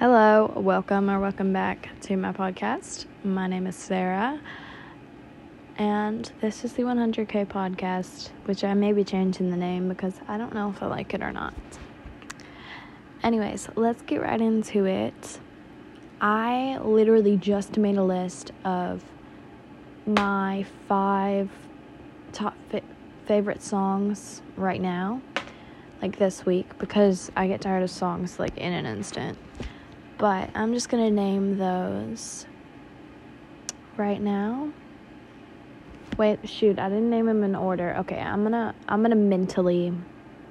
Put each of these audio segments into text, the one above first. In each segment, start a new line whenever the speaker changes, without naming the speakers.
Hello, welcome or welcome back to my podcast. My name is Sarah, and this is the 100K podcast, which I may be changing the name because I don't know if I like it or not. Anyways, let's get right into it. I literally just made a list of my five top fi- favorite songs right now, like this week, because I get tired of songs like in an instant. But I'm just gonna name those right now. Wait, shoot, I didn't name them in order. Okay, I'm gonna I'm gonna mentally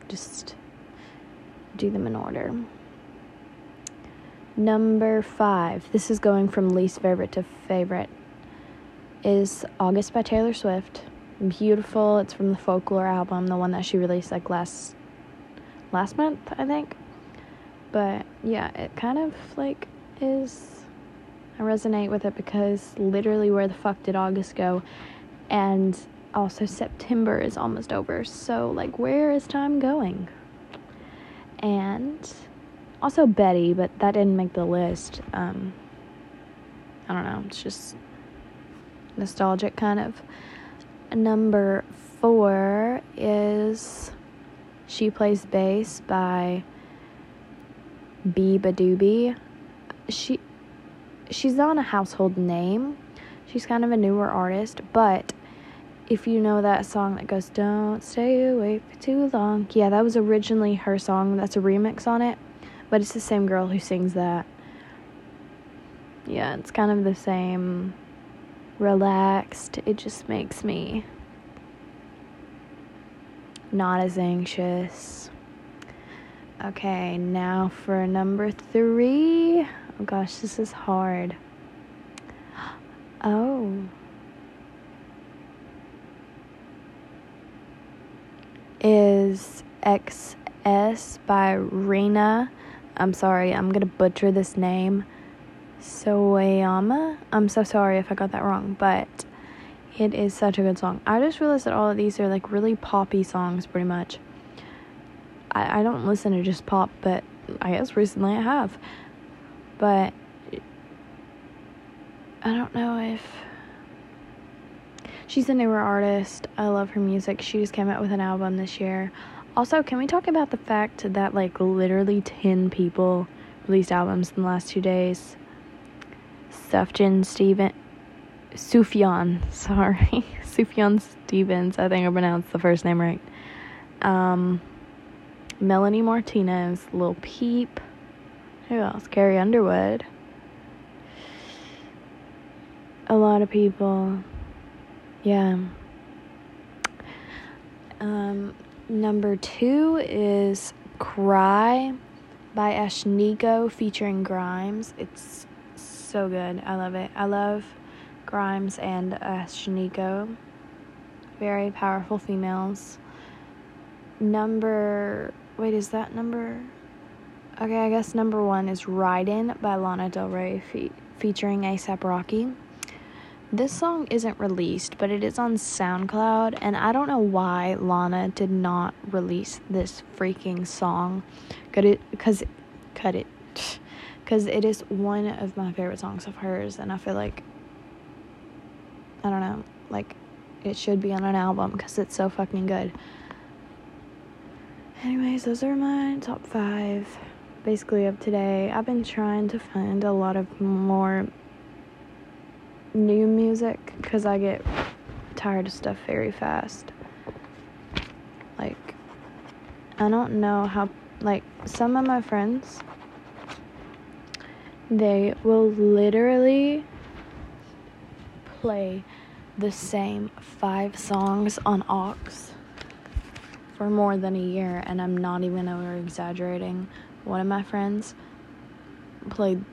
just do them in order. Number five. This is going from least favorite to favorite. Is August by Taylor Swift. Beautiful. It's from the Folklore album, the one that she released like last last month, I think. But yeah, it kind of like is. I resonate with it because literally, where the fuck did August go? And also, September is almost over. So, like, where is time going? And also, Betty, but that didn't make the list. Um, I don't know. It's just nostalgic, kind of. Number four is She Plays Bass by Beabadoobee. She she's not a household name. She's kind of a newer artist, but if you know that song that goes "Don't Stay Away for Too Long," yeah, that was originally her song. That's a remix on it, but it's the same girl who sings that. Yeah, it's kind of the same. Relaxed. It just makes me not as anxious. Okay, now for number three. Oh gosh, this is hard. Oh. Is XS by Rina. I'm sorry, I'm gonna butcher this name. Soayama. I'm so sorry if I got that wrong, but it is such a good song. I just realized that all of these are like really poppy songs, pretty much. I, I don't listen to just pop, but I guess recently I have. But I don't know if she's a newer artist. I love her music. She just came out with an album this year. Also, can we talk about the fact that like literally 10 people released albums in the last 2 days? Sufjan Steven Sufjan, sorry. Sufjan Stevens, I think I pronounced the first name right. Um Melanie Martinez, Lil Peep. Who else? Carrie Underwood. A lot of people. Yeah. Um, number two is Cry by Ashnikko featuring Grimes. It's so good. I love it. I love Grimes and Ashnikko. Very powerful females. Number wait, is that number? Okay, I guess number one is Ridin' by Lana Del Rey fe- featuring ASAP Rocky. This song isn't released, but it is on SoundCloud, and I don't know why Lana did not release this freaking song. Could it, cause, cut it, cause it is one of my favorite songs of hers, and I feel like, I don't know, like, it should be on an album, cause it's so fucking good. Anyways, those are my top five basically of today. I've been trying to find a lot of more new music because I get tired of stuff very fast. Like, I don't know how, like, some of my friends, they will literally play the same five songs on aux for more than a year, and I'm not even over exaggerating. One of my friends played.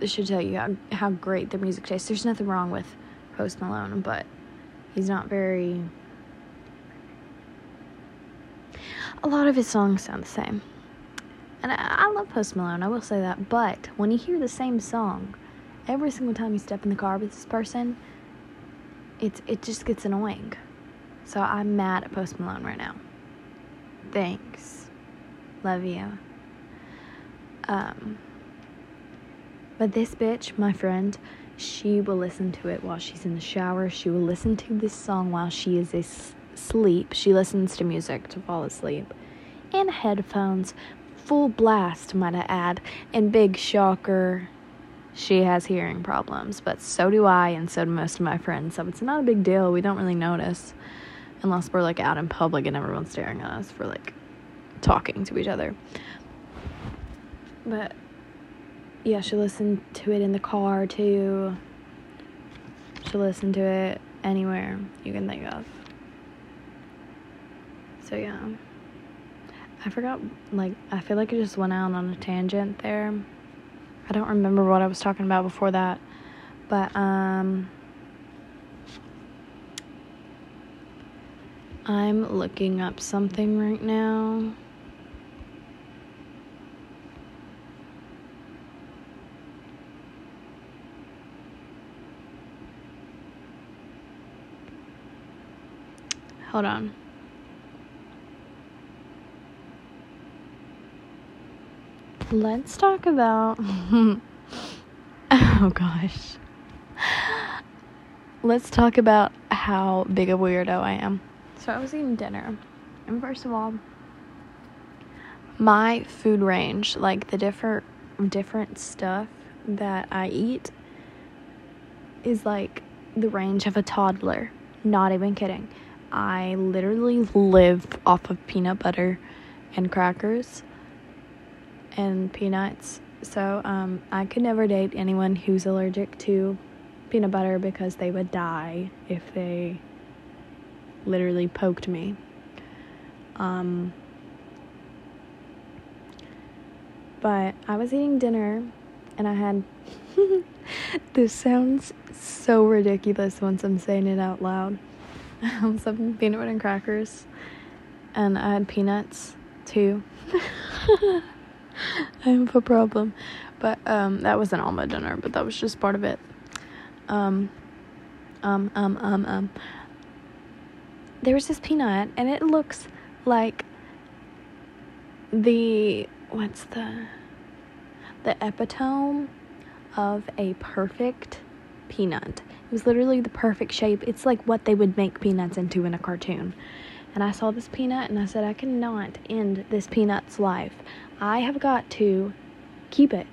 This should tell you how, how great the music tastes. There's nothing wrong with Post Malone, but he's not very. A lot of his songs sound the same. And I, I love Post Malone, I will say that. But when you hear the same song every single time you step in the car with this person, it's it just gets annoying. So I'm mad at Post Malone right now. Thanks. Love you. Um, But this bitch, my friend, she will listen to it while she's in the shower. She will listen to this song while she is asleep. She listens to music to fall asleep. In headphones, full blast, might I add. And big shocker, she has hearing problems. But so do I, and so do most of my friends. So it's not a big deal. We don't really notice unless we're like out in public and everyone's staring at us for like talking to each other. But yeah, she listened to it in the car too. She listened to it anywhere you can think of. So yeah. I forgot like I feel like I just went out on a tangent there. I don't remember what I was talking about before that. But um I'm looking up something right now. Hold on. Let's talk about. oh gosh. Let's talk about how big a weirdo I am. So I was eating dinner, and first of all, my food range, like the different different stuff that I eat, is like the range of a toddler. Not even kidding. I literally live off of peanut butter and crackers and peanuts. So um, I could never date anyone who's allergic to peanut butter because they would die if they literally poked me. Um, but I was eating dinner and I had. this sounds so ridiculous once I'm saying it out loud some peanut butter and crackers, and I had peanuts too. I have a problem, but um, that wasn't all my dinner, but that was just part of it. Um, um, um, um, um. There was this peanut, and it looks like the what's the the epitome of a perfect peanut. It was literally the perfect shape. It's like what they would make peanuts into in a cartoon. And I saw this peanut and I said, I cannot end this peanut's life. I have got to keep it.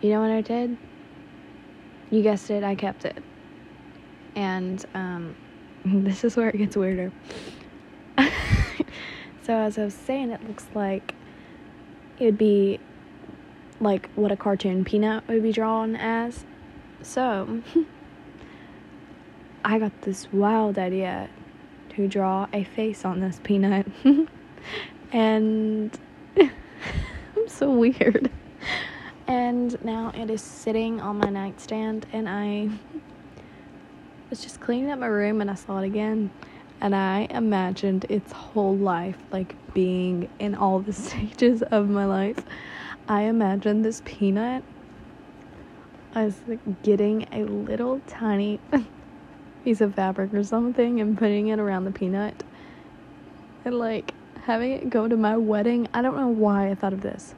You know what I did? You guessed it, I kept it. And um, this is where it gets weirder. so, as I was saying, it looks like it would be like what a cartoon peanut would be drawn as so, I got this wild idea to draw a face on this peanut. and I'm so weird. And now it is sitting on my nightstand, and I was just cleaning up my room and I saw it again. And I imagined its whole life, like being in all the stages of my life. I imagined this peanut I was like, getting a little tiny piece of fabric or something and putting it around the peanut and like having it go to my wedding. I don't know why I thought of this.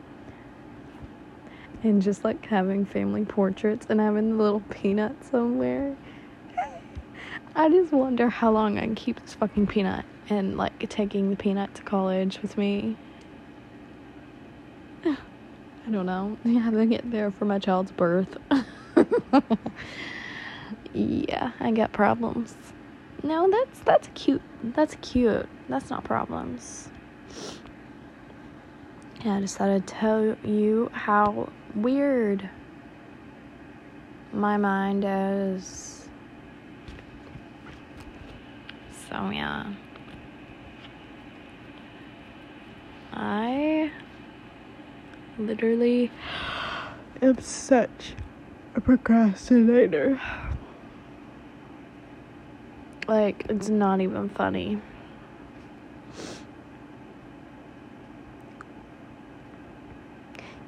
And just like having family portraits and having the little peanut somewhere. I just wonder how long I can keep this fucking peanut and like taking the peanut to college with me. I don't know. Having it there for my child's birth. yeah, I got problems. No, that's that's cute. That's cute. That's not problems. Yeah, I just thought I'd tell you how weird my mind is. So yeah. I literally am such a procrastinator. Like, it's not even funny.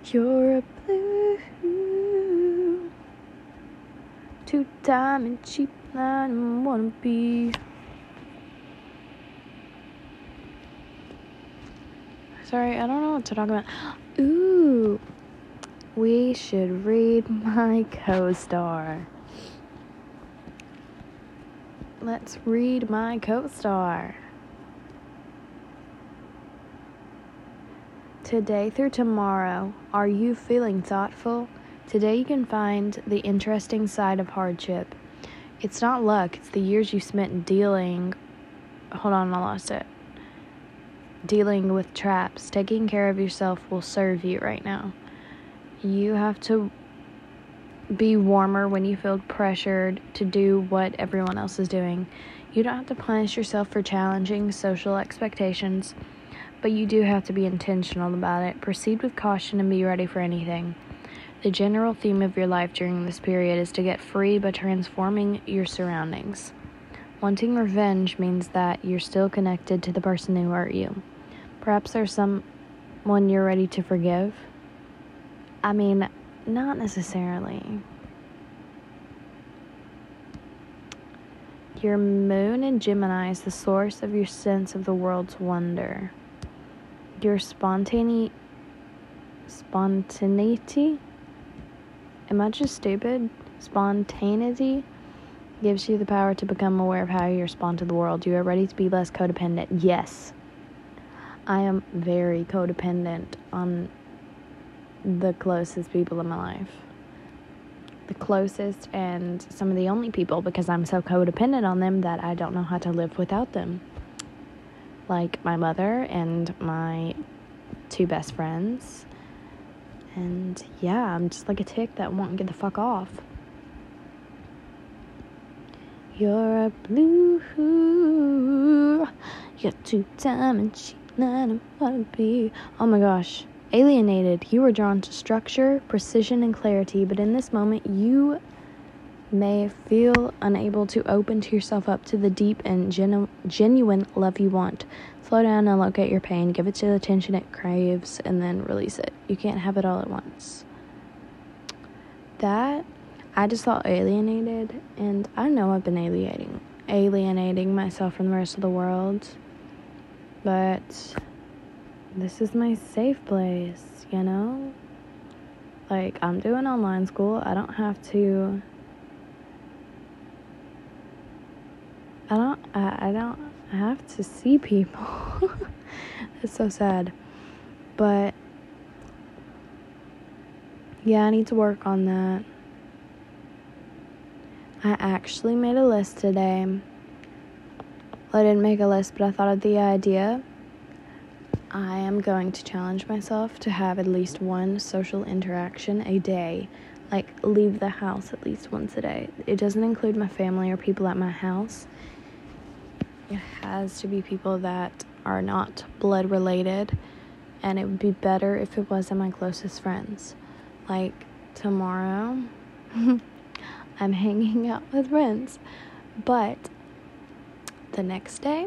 You're a blue, two diamond cheap line wanna be. Sorry, I don't know what to talk about. Ooh, we should read my Co-Star. Let's read my Co-Star. Today through tomorrow, are you feeling thoughtful? Today you can find the interesting side of hardship. It's not luck, it's the years you spent dealing. Hold on, I lost it. Dealing with traps. Taking care of yourself will serve you right now. You have to be warmer when you feel pressured to do what everyone else is doing. You don't have to punish yourself for challenging social expectations, but you do have to be intentional about it. Proceed with caution and be ready for anything. The general theme of your life during this period is to get free by transforming your surroundings. Wanting revenge means that you're still connected to the person who hurt you. Perhaps there's someone you're ready to forgive. I mean, not necessarily. Your moon in Gemini is the source of your sense of the world's wonder. Your spontaneity. Spontaneity? Am I just stupid? Spontaneity gives you the power to become aware of how you respond to the world. You are ready to be less codependent. Yes. I am very codependent on the closest people in my life. The closest and some of the only people because I'm so codependent on them that I don't know how to live without them. Like my mother and my two best friends. And yeah, I'm just like a tick that won't get the fuck off. You're a blue, you're two diamond be. Oh my gosh. Alienated, you are drawn to structure, precision, and clarity, but in this moment, you may feel unable to open to yourself up to the deep and genu- genuine love you want. Slow down and locate your pain, give it the attention it craves, and then release it. You can't have it all at once. That, I just felt alienated, and I know I've been alienating, alienating myself from the rest of the world, but this is my safe place, you know? Like, I'm doing online school. I don't have to. I don't. I, I don't have to see people. it's so sad. But. Yeah, I need to work on that. I actually made a list today. Well, I didn't make a list, but I thought of the idea I am going to challenge myself to have at least one social interaction a day. Like, leave the house at least once a day. It doesn't include my family or people at my house. It has to be people that are not blood related, and it would be better if it wasn't my closest friends. Like, tomorrow, I'm hanging out with friends, but the next day,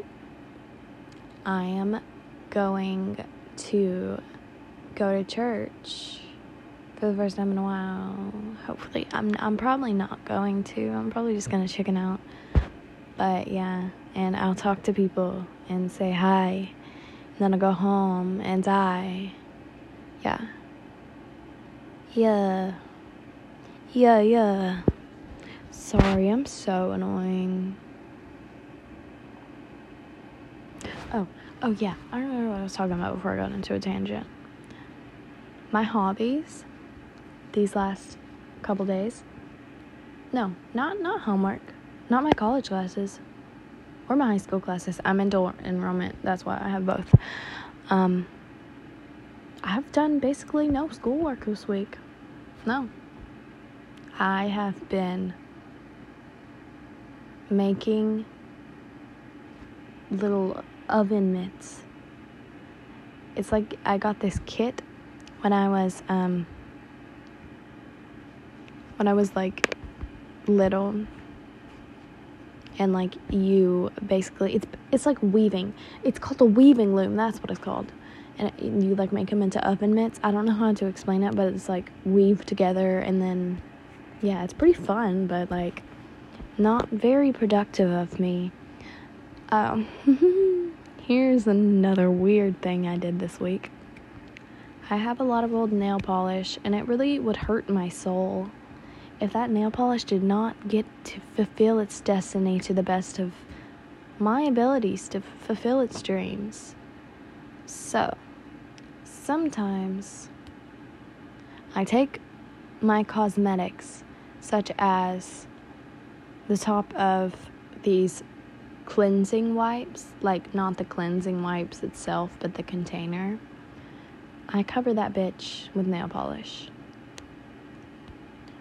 I am going to go to church for the first time in a while. Hopefully, I'm I'm probably not going to. I'm probably just gonna chicken out. But yeah, and I'll talk to people and say hi. And then I'll go home and die. Yeah. Yeah. Yeah, yeah. Sorry, I'm so annoying. Oh, yeah. I remember what I was talking about before I got into a tangent. My hobbies these last couple days. No, not not homework. Not my college classes or my high school classes. I'm in dual enrollment. That's why I have both. Um, I've done basically no schoolwork this week. No. I have been making little oven mitts. It's like I got this kit when I was um when I was like little and like you basically it's it's like weaving. It's called a weaving loom. That's what it's called. And you like make them into oven mitts. I don't know how to explain it, but it's like weave together and then yeah, it's pretty fun, but like not very productive of me. Um Here's another weird thing I did this week. I have a lot of old nail polish, and it really would hurt my soul if that nail polish did not get to fulfill its destiny to the best of my abilities to fulfill its dreams. So, sometimes I take my cosmetics, such as the top of these cleansing wipes, like not the cleansing wipes itself, but the container. I covered that bitch with nail polish.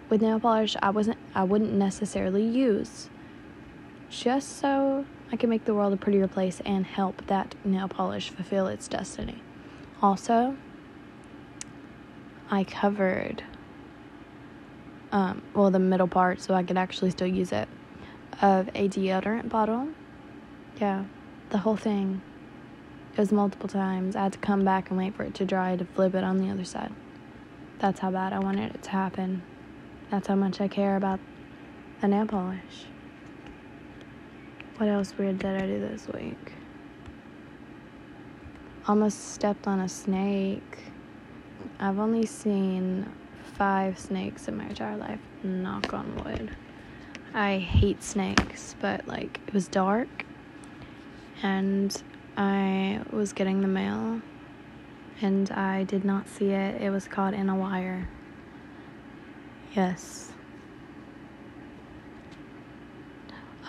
With nail polish, I wasn't I wouldn't necessarily use just so I can make the world a prettier place and help that nail polish fulfill its destiny. Also, I covered um, well the middle part so I could actually still use it of a deodorant bottle. Yeah, the whole thing. It was multiple times. I had to come back and wait for it to dry to flip it on the other side. That's how bad I wanted it to happen. That's how much I care about the nail polish. What else weird did I do this week? Almost stepped on a snake. I've only seen five snakes in my entire life. Knock on wood. I hate snakes, but like it was dark and I was getting the mail and I did not see it. It was caught in a wire. Yes.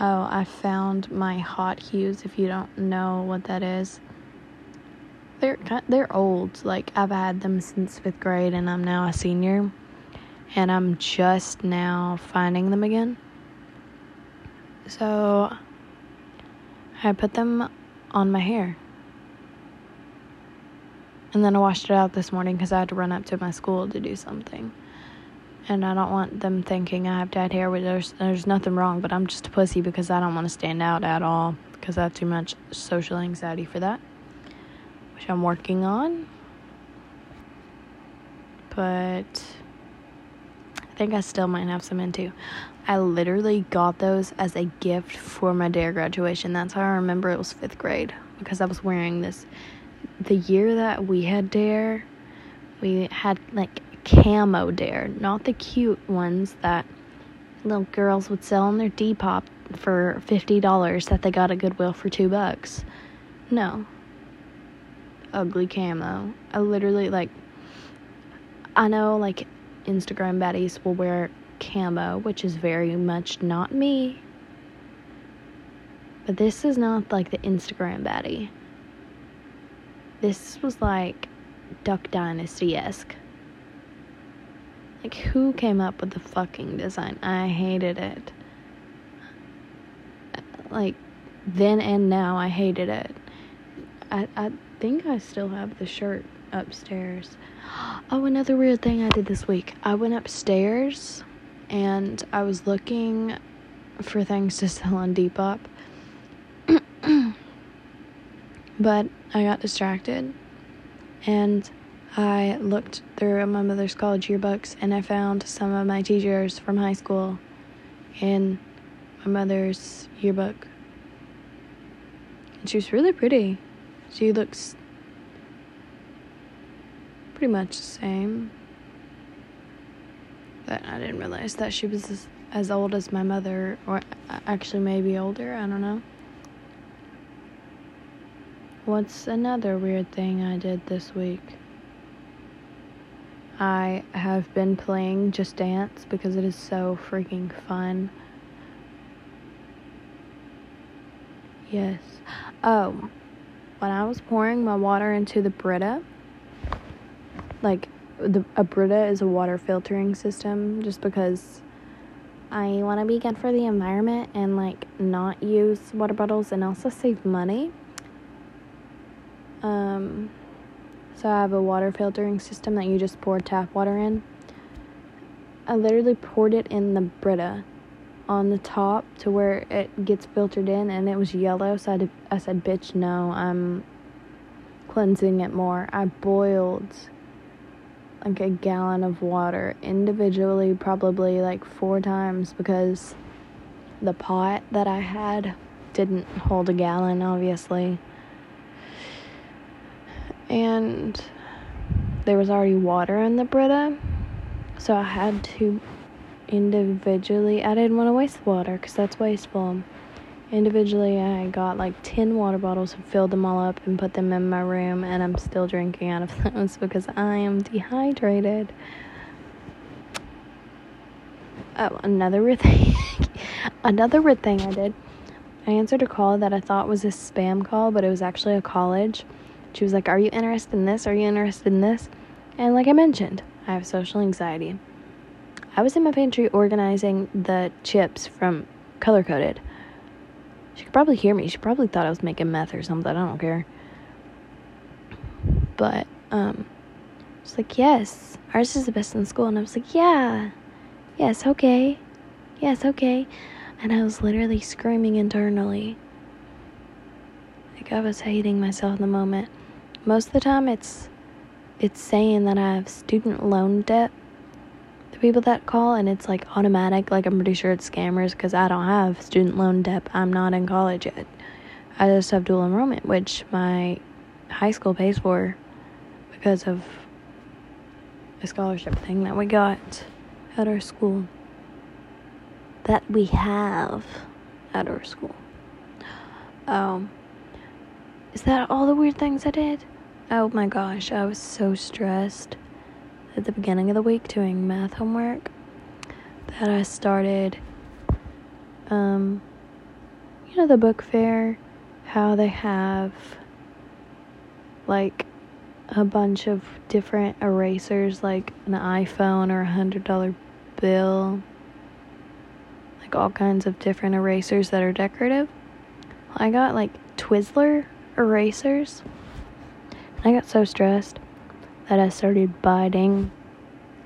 Oh, I found my Hot Huez if you don't know what that is. They're they're old. Like I've had them since 5th grade and I'm now a senior and I'm just now finding them again. So I put them on my hair. And then I washed it out this morning because I had to run up to my school to do something. And I don't want them thinking I have dyed hair. There's, there's nothing wrong, but I'm just a pussy because I don't want to stand out at all because I have too much social anxiety for that, which I'm working on. But think I still might have some into. I literally got those as a gift for my D.A.R.E. graduation. That's how I remember it was fifth grade because I was wearing this. The year that we had D.A.R.E., we had like camo D.A.R.E., not the cute ones that little girls would sell on their Depop for fifty dollars that they got at Goodwill for two bucks. No. Ugly camo. I literally like. I know like Instagram baddies will wear camo, which is very much not me. But this is not like the Instagram baddie. This was like Duck Dynasty esque. Like, who came up with the fucking design? I hated it. Like, then and now, I hated it. I, I think I still have the shirt upstairs. Oh, another weird thing I did this week. I went upstairs and I was looking for things to sell on Depop. but I got distracted and I looked through my mother's college yearbooks and I found some of my teachers from high school in my mother's yearbook. And she was really pretty. She looks pretty much the same. But I didn't realize that she was as, old as my mother, or uh, actually maybe older, I don't know. What's another weird thing I did this week? I have been playing Just Dance because it is so freaking fun. Yes. Oh, when I was pouring my water into the Brita, like the a Brita is a water filtering system just because I want to be good for the environment and like not use water bottles and also save money. Um so I have a water filtering system that you just pour tap water in. I literally poured it in the Brita on the top to where it gets filtered in and it was yellow so I, did, I said bitch no I'm cleansing it more. I boiled like a gallon of water individually, probably like four times because the pot that I had didn't hold a gallon, obviously. And there was already water in the Brita, so I had to individually. I didn't want to waste water because that's wasteful. Individually, I got like 10 water bottles and filled them all up and put them in my room, and I'm still drinking out of those because I am dehydrated. Oh, another weird thing. another weird thing I did. I answered a call that I thought was a spam call, but it was actually a college. She was like, Are you interested in this? Are you interested in this? And like I mentioned, I have social anxiety. I was in my pantry organizing the chips from Color Coded. She could probably hear me. She probably thought I was making meth or something. I don't care. But, um, she's like, Yes, ours is the best in school. And I was like, Yeah, yes, okay, yes, okay. And I was literally screaming internally. Like I was hating myself in the moment. Most of the time, it's it's saying that I have student loan debt. The people that call, and it's like automatic. Like I'm pretty sure it's scammers because I don't have student loan debt. I'm not in college yet. I just have dual enrollment, which my high school pays for because of a scholarship thing that we got at our school. That we have at our school. Um, is that all the weird things I did? Oh my gosh, I was so stressed at the beginning of the week doing math homework that I started um you know the book fair how they have like a bunch of different erasers like an iPhone or a hundred dollar bill like all kinds of different erasers that are decorative. I got like Twizzler erasers. I got so stressed that I started biting.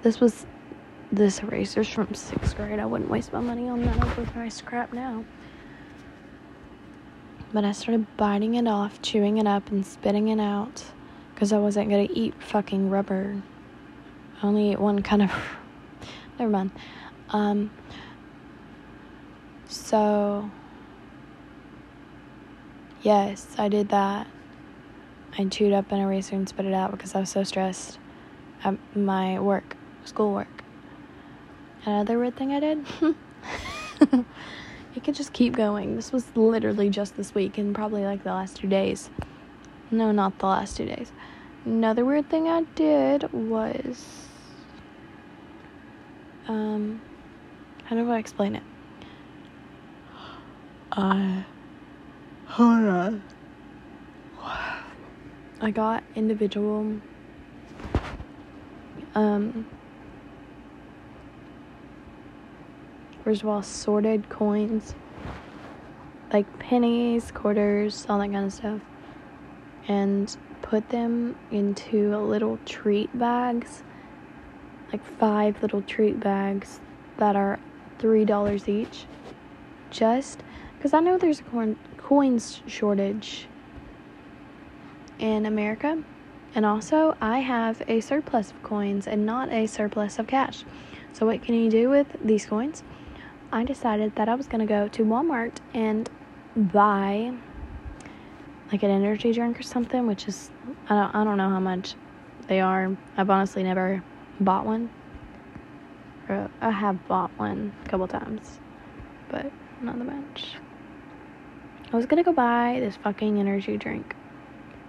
This was this eraser's from sixth grade. I wouldn't waste my money on that overpriced crap now. But I started biting it off, chewing it up, and spitting it out because I wasn't gonna eat fucking rubber. I only ate one kind of. Never mind. Um. So. Yes, I did that. I chewed up an eraser and spit it out because I was so stressed at my work, schoolwork. Another weird thing I did. it could just keep going. This was literally just this week and probably like the last two days. No, not the last two days. Another weird thing I did was um how do I explain it? I hold on. I got individual um first of all sorted coins like pennies, quarters, all that kind of stuff and put them into little treat bags like five little treat bags that are three dollars each just because I know there's a coin coins shortage in America. And also, I have a surplus of coins and not a surplus of cash. So, what can you do with these coins? I decided that I was going to go to Walmart and buy like an energy drink or something, which is, I don't, I don't know how much they are. I've honestly never bought one. Or I have bought one a couple times, but not that much. I was gonna go buy this fucking energy drink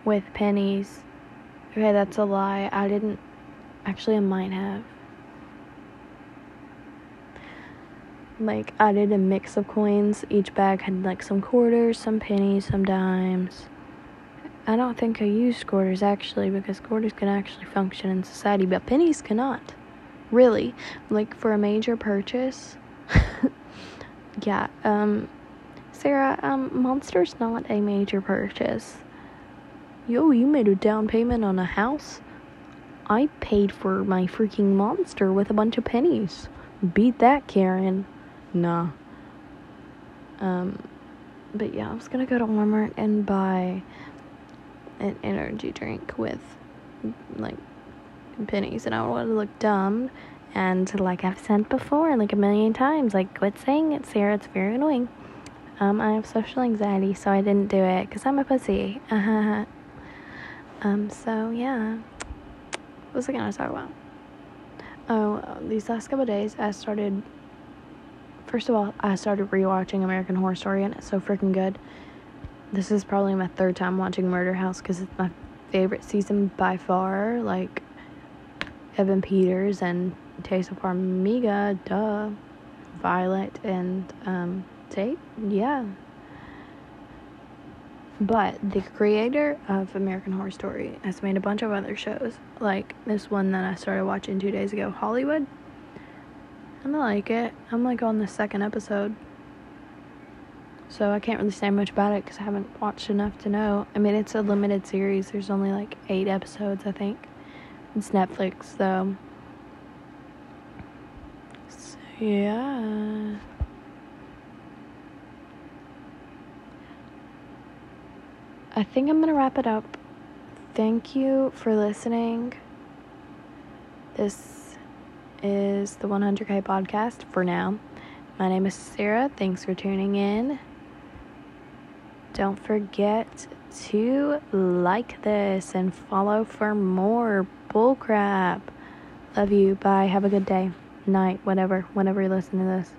with pennies. Okay, that's a lie. I didn't. Actually, I might have. Like, I did a mix of coins. Each bag had like some quarters, some pennies, some dimes. I don't think I used quarters actually because quarters can actually function in society, but pennies cannot. Really. Like, for a major purchase. yeah, um. Sarah, um, Monster's not a major purchase. Yo, you made a down payment on a house? I paid for my freaking monster with a bunch of pennies. Beat that, Karen. Nah. Um, but yeah, I was gonna go to Walmart and buy an energy drink with like pennies, and I to look dumb. And like I've said before, like a million times, like quit saying it, Sarah. It's very annoying. Um, I have social anxiety, so I didn't do it because I'm a pussy. Um, so yeah. what was I gonna talk about? Oh, uh, these last couple days, I started. First of all, I started rewatching American Horror Story, and it's so freaking good. This is probably my third time watching Murder House because it's my favorite season by far. Like Evan Peters and Taissa Farmiga, duh. Violet and um, Tate, yeah. But the creator of American Horror Story has made a bunch of other shows, like this one that I started watching two days ago, Hollywood. And I like it. I'm like on the second episode. So I can't really say much about it because I haven't watched enough to know. I mean, it's a limited series. There's only like eight episodes, I think. It's Netflix, though. So, yeah. I think I'm going to wrap it up. Thank you for listening. This is the 100K podcast for now. My name is Sarah. Thanks for tuning in. Don't forget to like this and follow for more bullcrap. Love you. Bye. Have a good day, night, whatever, whenever you listen to this.